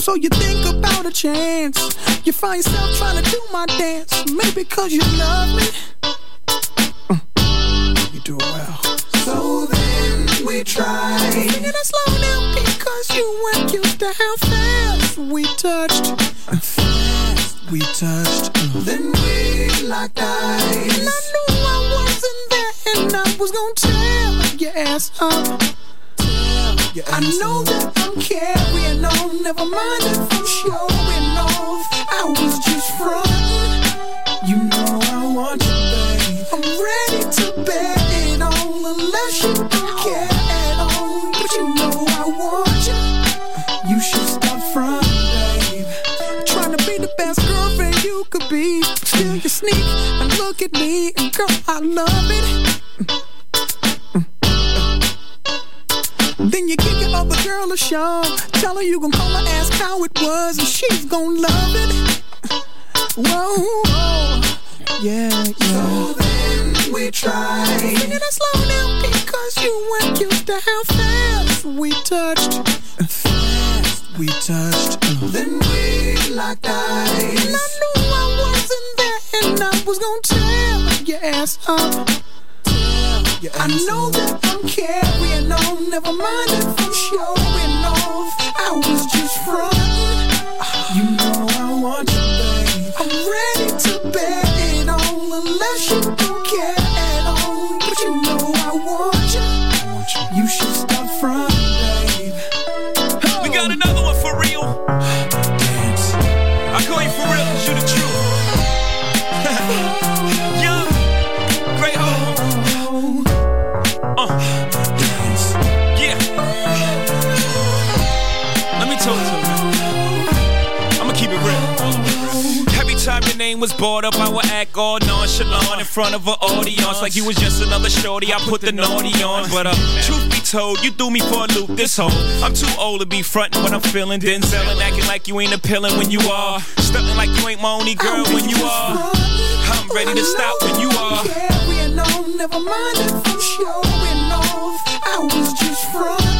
So you think about a chance. You find yourself trying to do my dance. Maybe cause you love me. Mm. You do it well. So then we tried. Singing it slow down because you weren't used to how fast we touched. Fast we touched. Mm. Then we locked eyes. And I knew I wasn't there and I was gonna tear your ass up. I know that I'm carrying on. Never mind if I'm showing off. I was just frontin'. You know I want you, babe. I'm ready to bet it on unless you don't care at all. But you know I want you. You should stop frontin', babe. Trying to be the best girlfriend you could be. Still you sneak and look at me, and girl I love it. Girl a shove. Tell her you gon' call her, ask how it was, and she's gon' love it. Whoa, whoa. yeah, yeah. So then we tried. Singing it slow now because you weren't used to how fast we touched. Fast we touched. Then we locked eyes. And I knew I wasn't there, and I was gon' tear your ass up. I know that I'm carrying on. Never mind if I'm showing off. I was just frontin'. You know I want you, was brought up, I would act all nonchalant in front of an audience like you was just another shorty. I put the naughty on, but uh, truth be told, you threw me for a loop this whole. I'm too old to be frontin' when I'm feeling Denzel and acting like you ain't appealing when you are. Stuntin' like you ain't my only girl when you are. I'm ready to stop when you are. Carrying on, never mind if I'm showing off. I was just frontin'.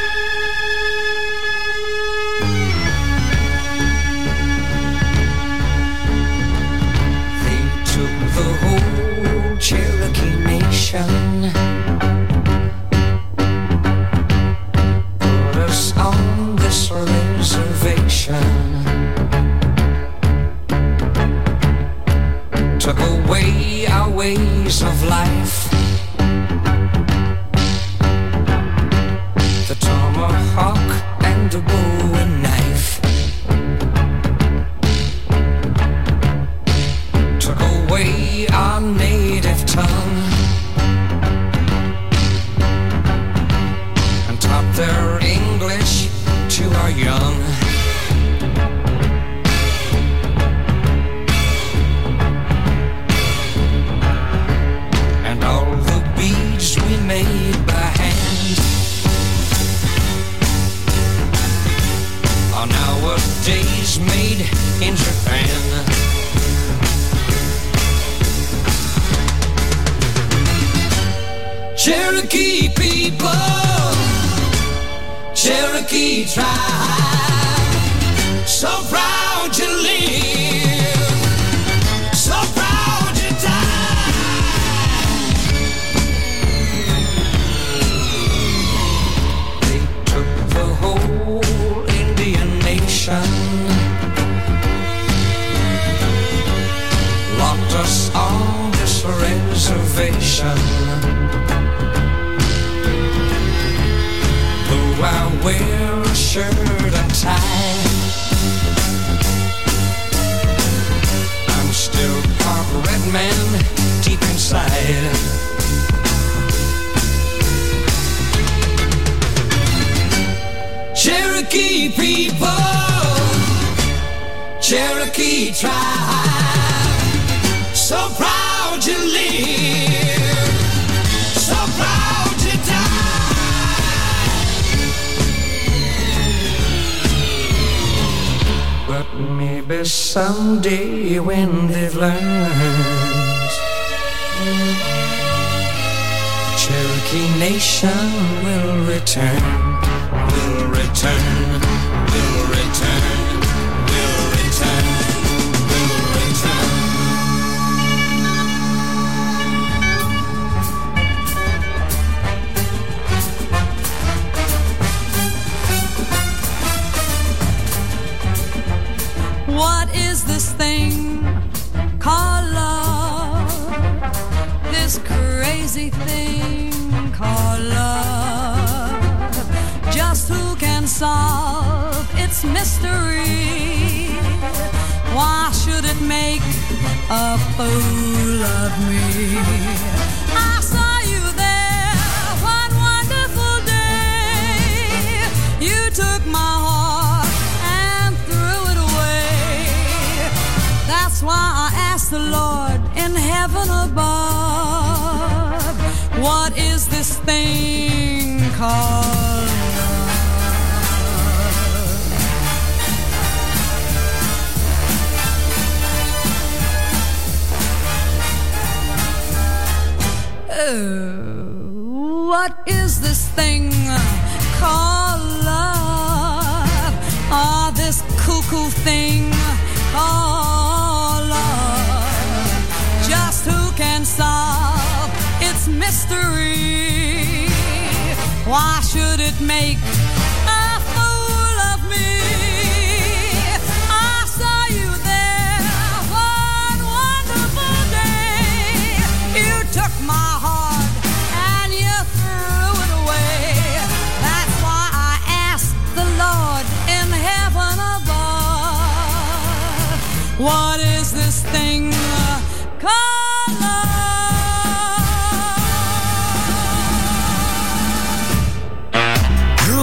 Cherokee tribe, so proud to live, so proud to die. But maybe someday when they've learned, Cherokee nation will return, will return, crazy thing called love. Just who can solve its mystery? Why should it make a fool of me? I saw you there one wonderful day. You took my heart and threw it away. That's why I asked the Lord in heaven above, what is this thing called love? Oh, what is this thing its mystery? Why should it make a fool of me? I saw you there one wonderful day. You took my heart and you threw it away. That's why I asked the Lord in heaven above, what is this thing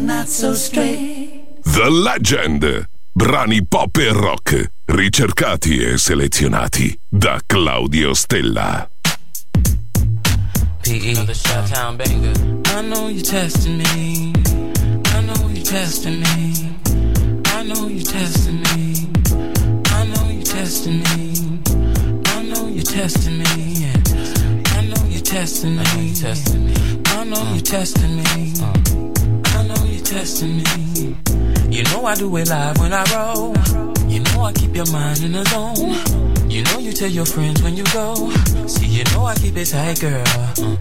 not so straight. The Legend. Brani pop e rock ricercati e selezionati da Claudio Stella. P.E. I know you testing me. I know you testing me. I know you testing me. I know you testing me. I know you testing me. I know you testing me. I know you testing me. Uh. Do it live when I roll. You know I keep your mind in the zone. You know you tell your friends when you go. See, you know I keep it tight, girl. Uh,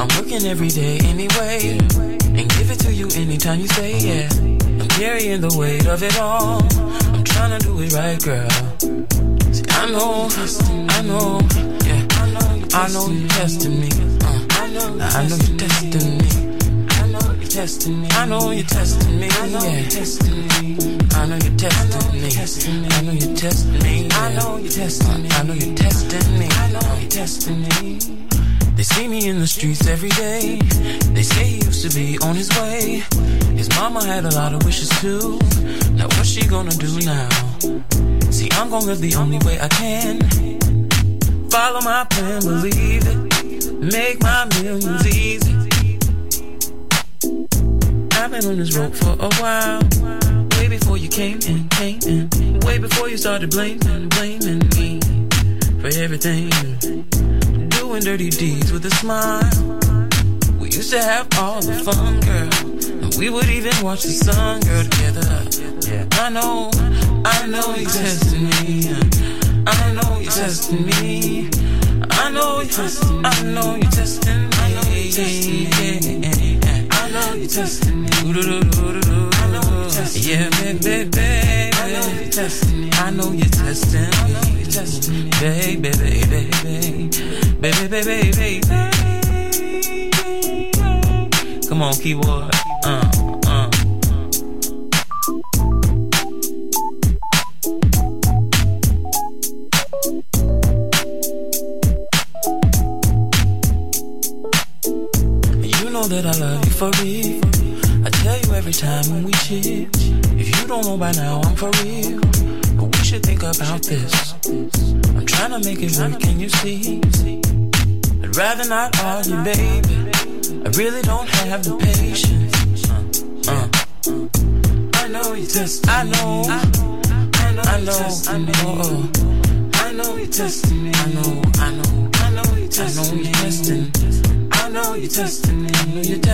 I'm working every day anyway. And give it to you anytime you say yeah. I'm carrying the weight of it all. I'm trying to do it right, girl. See, I know, I know, yeah. I know you're testing me. Uh, I know you're testing me testing me. I know you're testing me. I know you're testing me. I know you're testing me. I know you're testing me. I know you're testing me. I know you're testing me. I know you're testing me. They see me in the streets every day. They say he used to be on his way. His mama had a lot of wishes too. Now what's she gonna do now? See, I'm gonna live the only way I can. Follow my plan, believe it. Make my millions easy. I've been on this road for a while. Way before you came in, came in. Way before you started blaming, blaming me for everything. Doing dirty deeds with a smile. We used to have all the fun, girl. And we would even watch the sun, girl, together. I know, I know you're testing me. I know you're testing me. I know you're testing. I know you're testing I know you're testing. Yeah, baby, baby. I know you're testing. I know you're testing me. Baby, baby, baby, baby, baby, baby. Come on, keyboard. I'd not argue, baby. I really don't have the patience. Uh, uh. I know you test. I know. I know. I know. I know. I know you're testing me. I know. I know. I know you're testing me. I know you're testing. I you're testing me. I know you're testing me.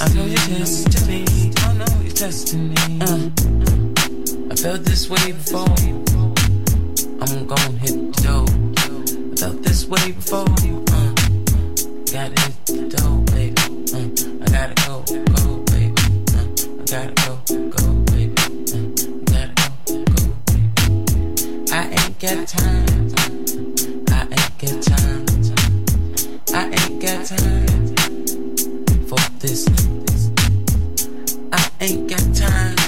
I know you're testing me. I know you're testing me. Uh. I felt this way before. I'm gon' hit the dough. I felt this way before. Uh, gotta hit the dough, baby. Uh, I gotta go, go, baby. Uh, I gotta go, go, baby. Uh, I gotta go, go, baby. I ain't got time. I ain't got time. I ain't got time this. I ain't got time.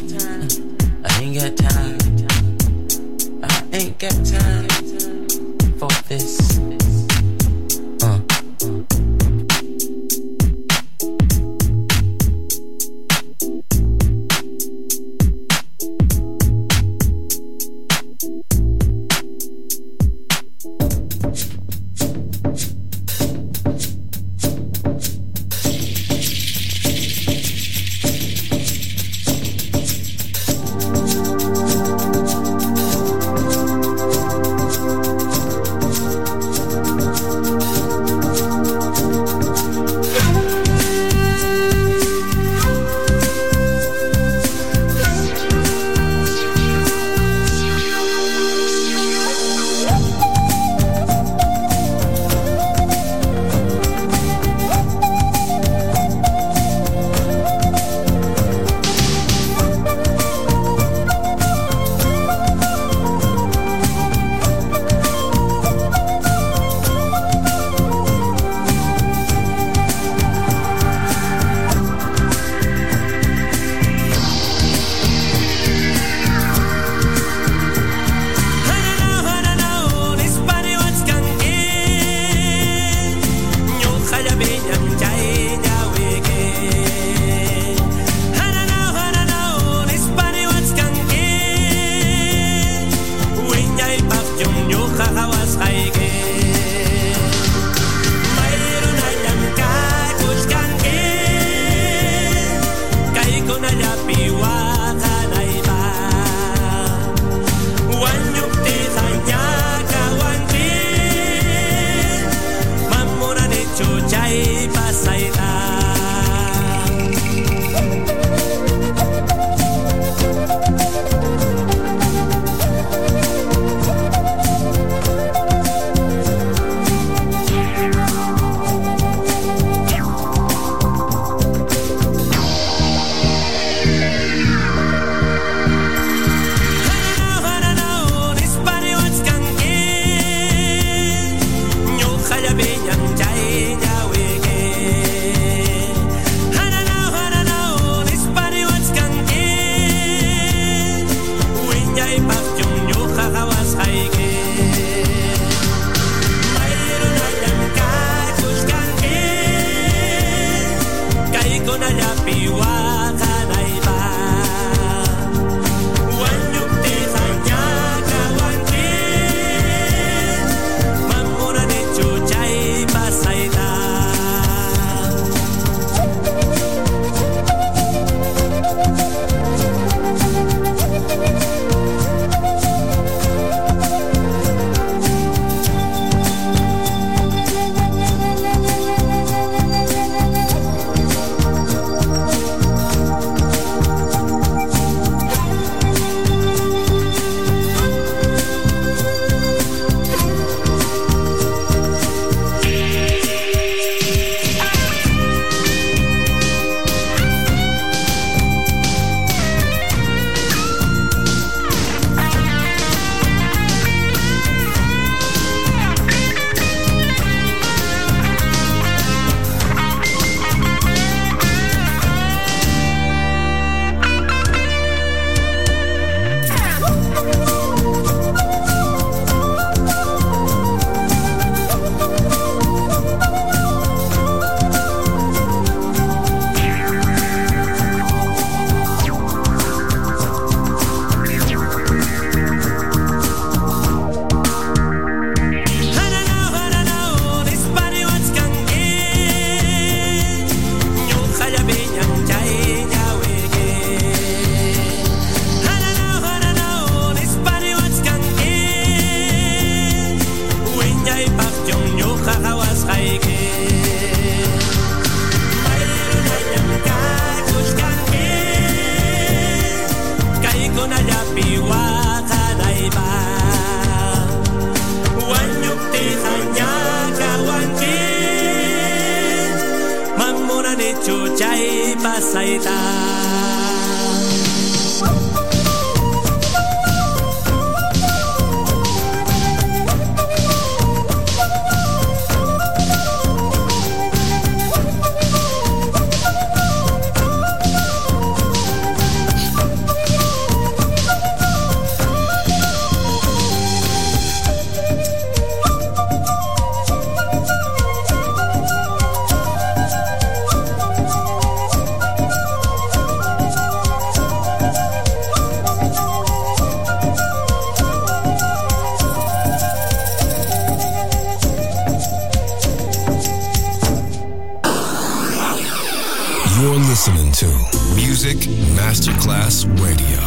Listening to Music Masterclass Radio,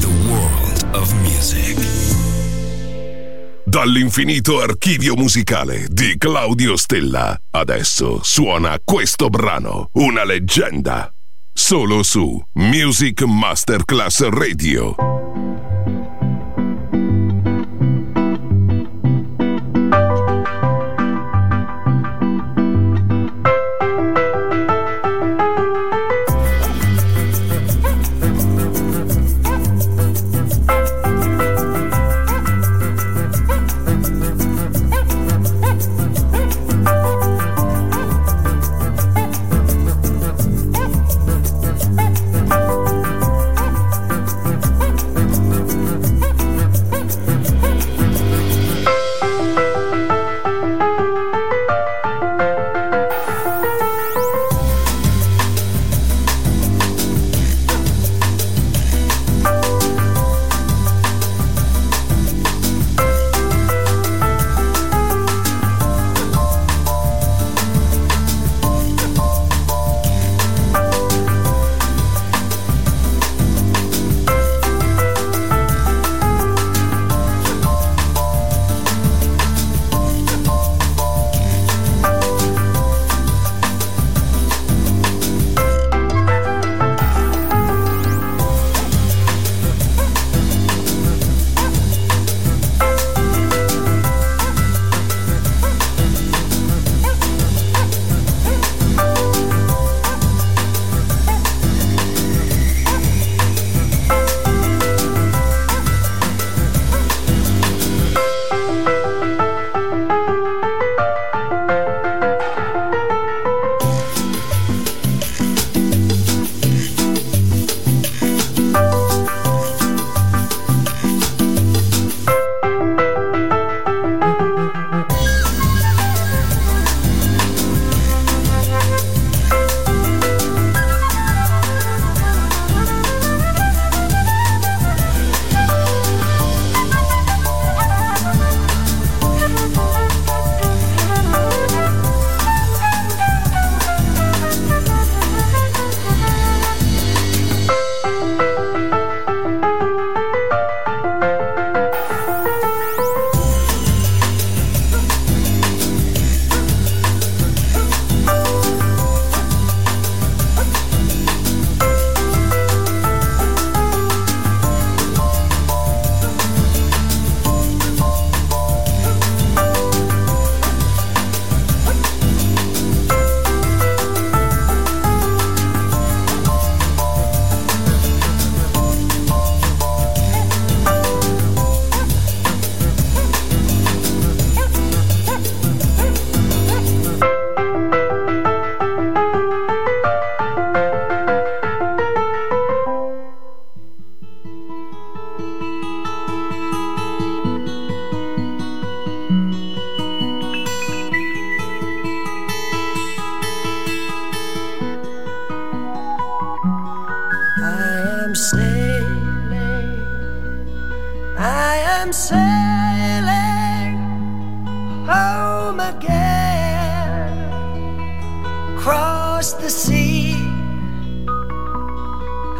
the world of music. Dall'infinito archivio musicale di Claudio Stella, adesso suona questo brano, una leggenda, solo su Music Masterclass Radio. I am sailing home again across the sea.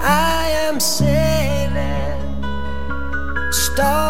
I am sailing. Star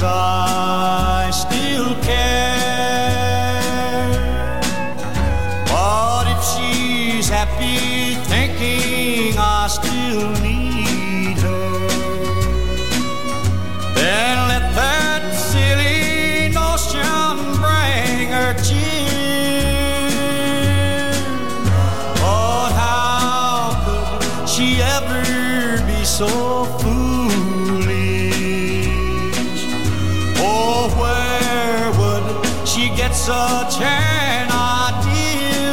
thinks such an idea?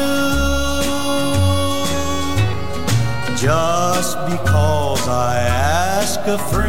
Just because I ask a friend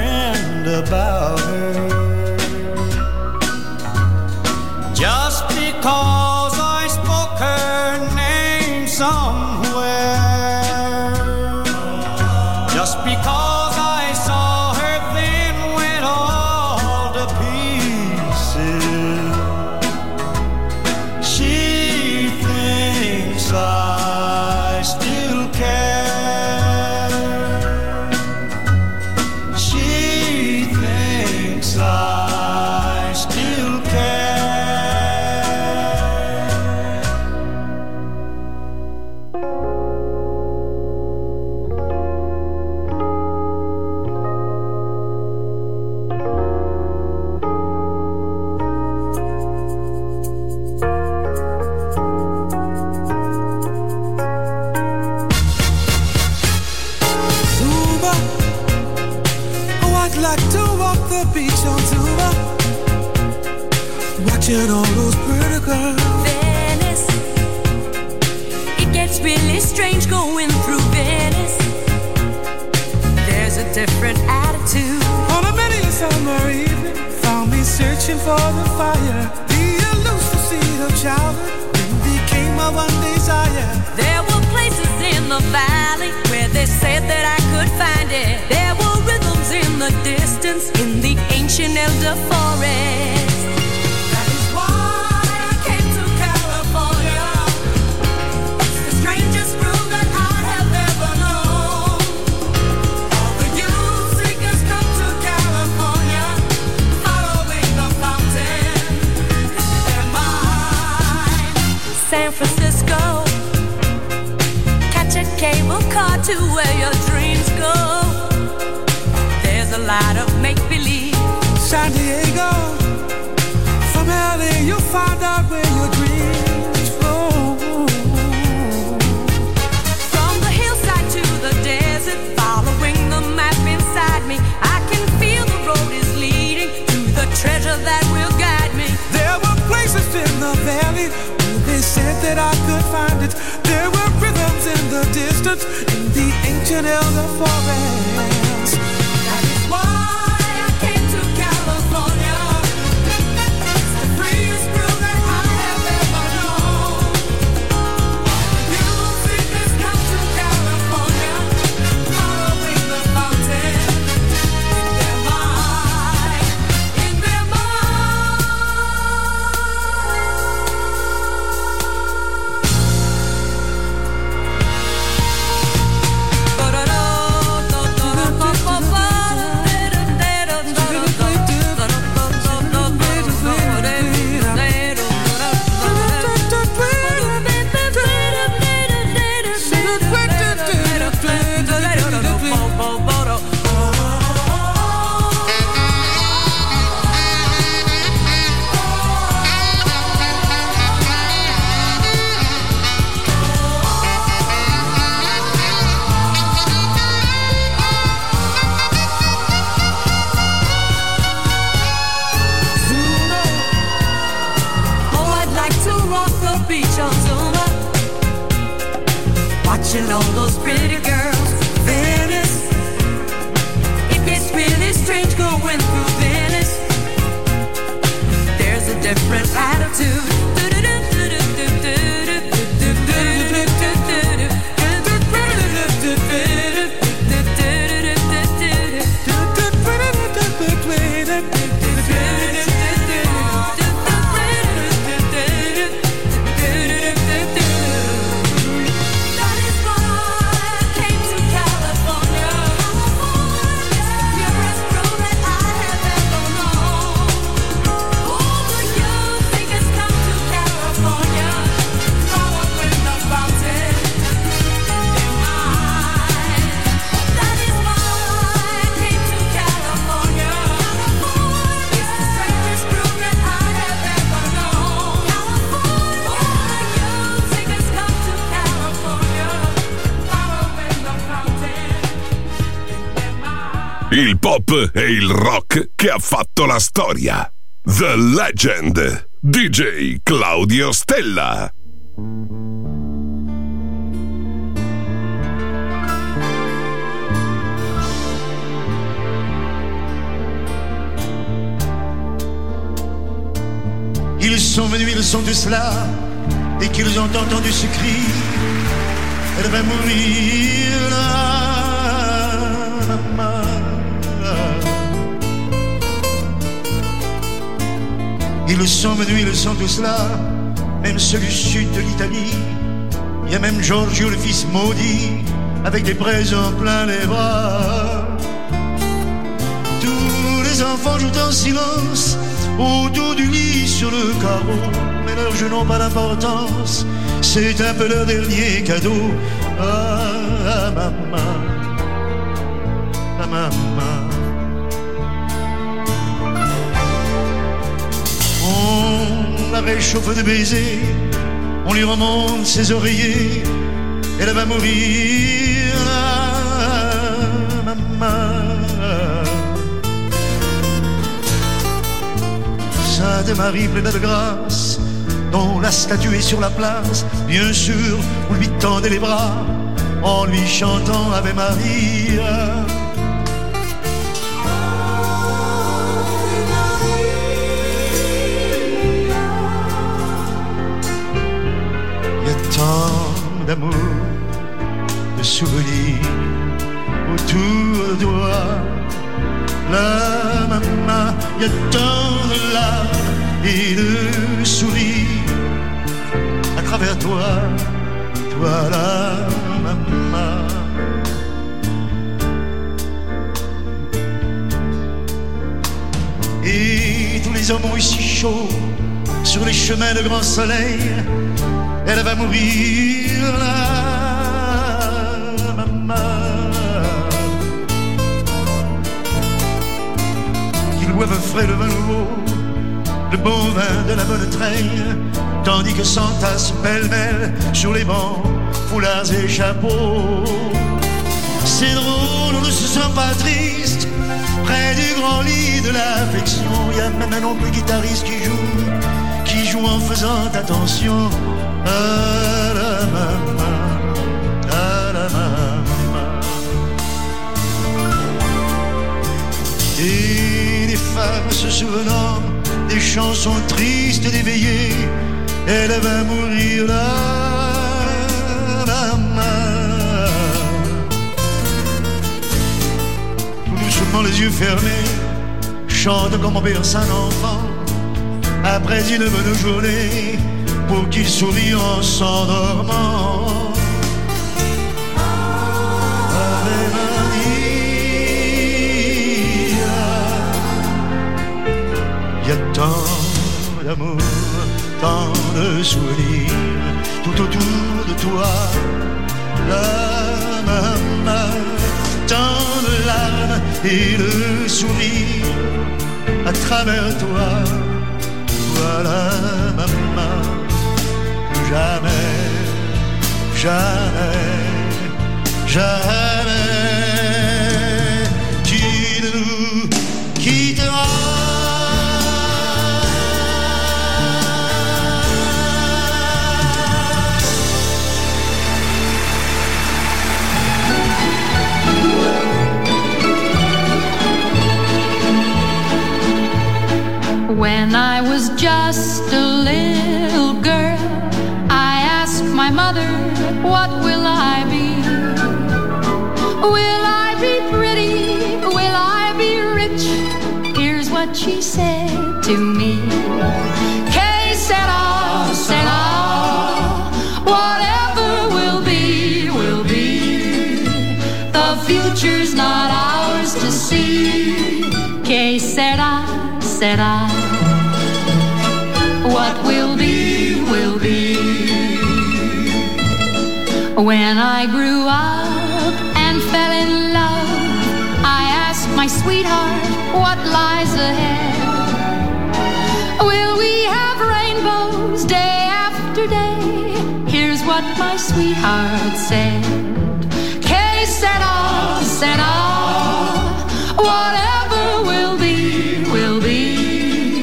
really strange going through Venice. There's a different attitude. On a many summer evening, found me searching for the fire. The elusive seed of childhood then became my one desire. There were places in the valley where they said that I could find it. There were rhythms in the distance in the ancient elder forest. San Francisco. Catch a cable car to where your dreams go. There's a lot of make believe. San Diego. From LA, you'll find out where your dreams flow. From the hillside to the desert, following the map inside me, I can feel the road is leading to the treasure that will guide me. There were places in the valley they said that I could find it. There were rhythms in the distance in the ancient elder forest. Ha fatto la storia. The Legend. DJ Claudio Stella. Ils sont venus, ils sont tous là, et qu'ils ont entendu ce cri. Elle va mourir là, Ils sont venus, ils sont tous là, même ceux du sud de l'Italie. Il y a même Giorgio, le fils maudit, avec des présents plein les bras. Tous les enfants jouent en silence autour du lit sur le carreau, mais leurs jeux n'ont pas d'importance. C'est un peu leur dernier cadeau. Ah, ah, maman, ah, maman. On la réchauffe de baisers, on lui remonte ses oreillers, elle va mourir, maman. Sainte Marie pleine de grâce, dont la statue est sur la place, bien sûr, vous lui tendez les bras en lui chantant Ave Maria. Tant d'amour, de souvenirs autour de toi. La maman, y a tant de larmes et de sourires à travers toi, toi la maman. Et tous les hommes ont eu si chaud sur les chemins de grand soleil. Elle va mourir là, maman. Qu'ils boivent frais le vin nouveau, le bon vin de la bonne treille, tandis que s'entassent pêle-mêle sur les bancs, foulards et chapeaux. C'est drôle, on ne se sent pas triste. Près du grand lit de l'affection, il y a même un oncle guitariste qui joue, qui joue en faisant attention Et les femmes se souvenant des chansons tristes d'éveillé, elle va mourir là, maman. Tout doucement les yeux fermés, chante comme on berce un enfant, après une bonne journée, pour qu'il sourie en s'endormant. Maria. Il y a tant d'amour, tant de souvenirs tout autour de toi. La maman, tant de larmes et de sourires à travers toi. Voilà maman, jamais, jamais, jamais tu nous quitteras. When I was just a little my mother, What When I grew up and fell in love, I asked my sweetheart what lies ahead. Will we have rainbows day after day? Here's what my sweetheart said. Que sera, sera. Whatever will be, will be.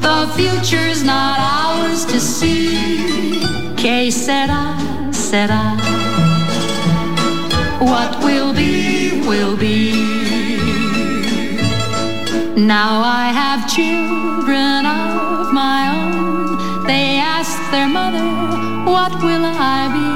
The future's not ours to see. Que sera, sera. Be. Now I have children of my own. They ask their mother, What will I be?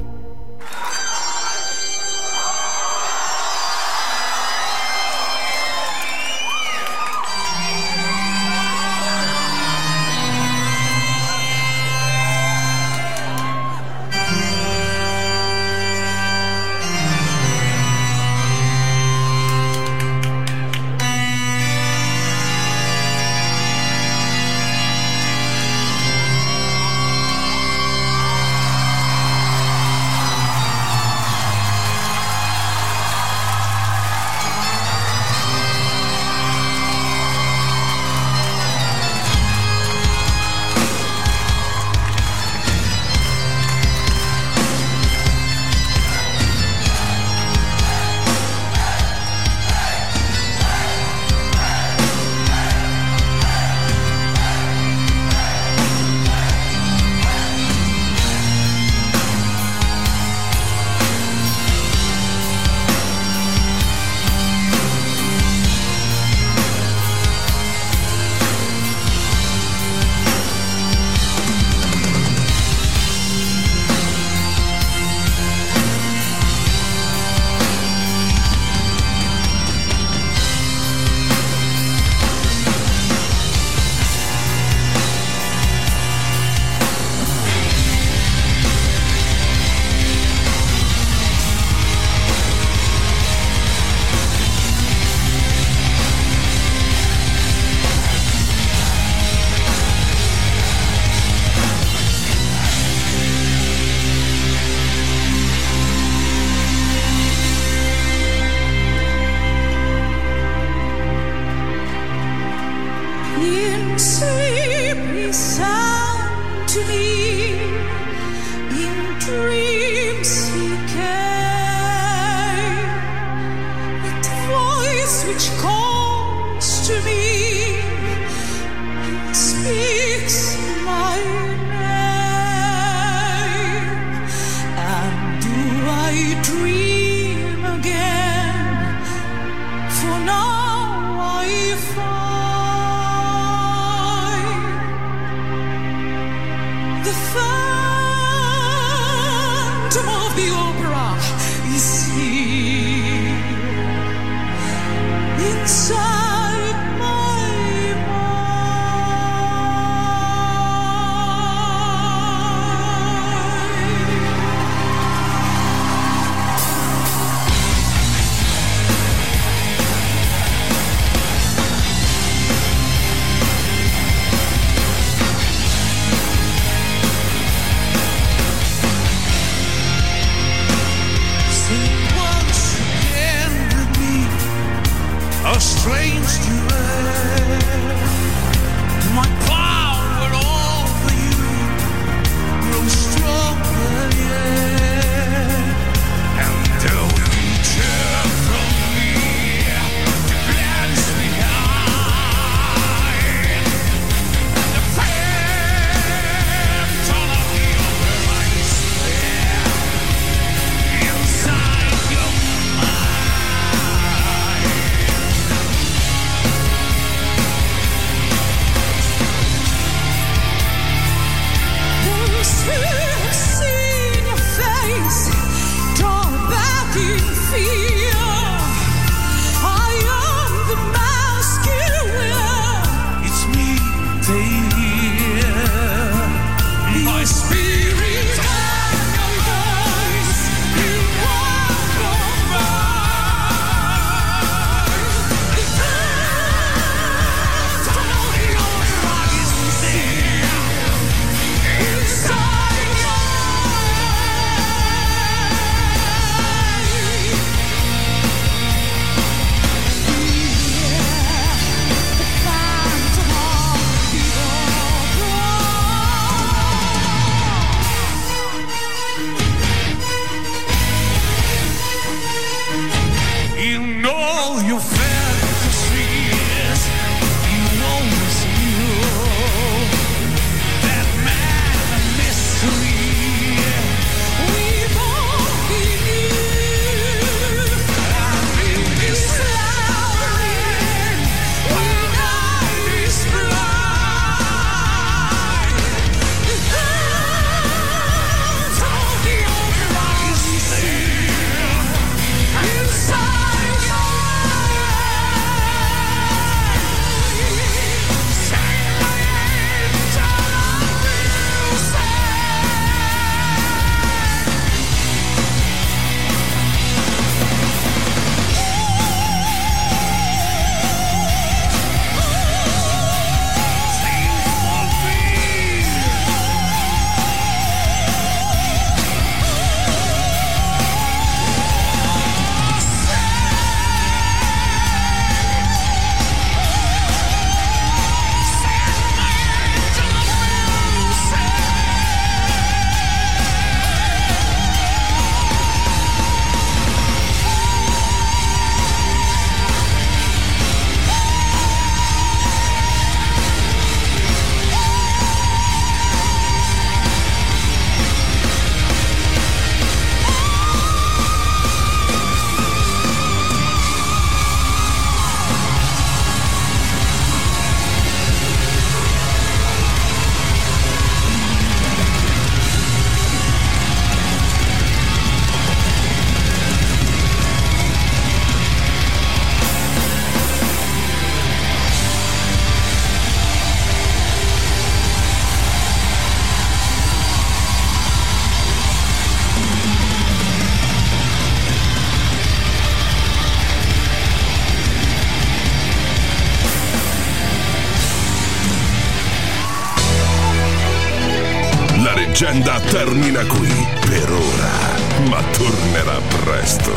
Leggenda termina qui per ora, ma tornerà presto.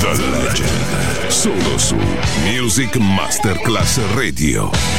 The Legend, solo su Music Masterclass Radio.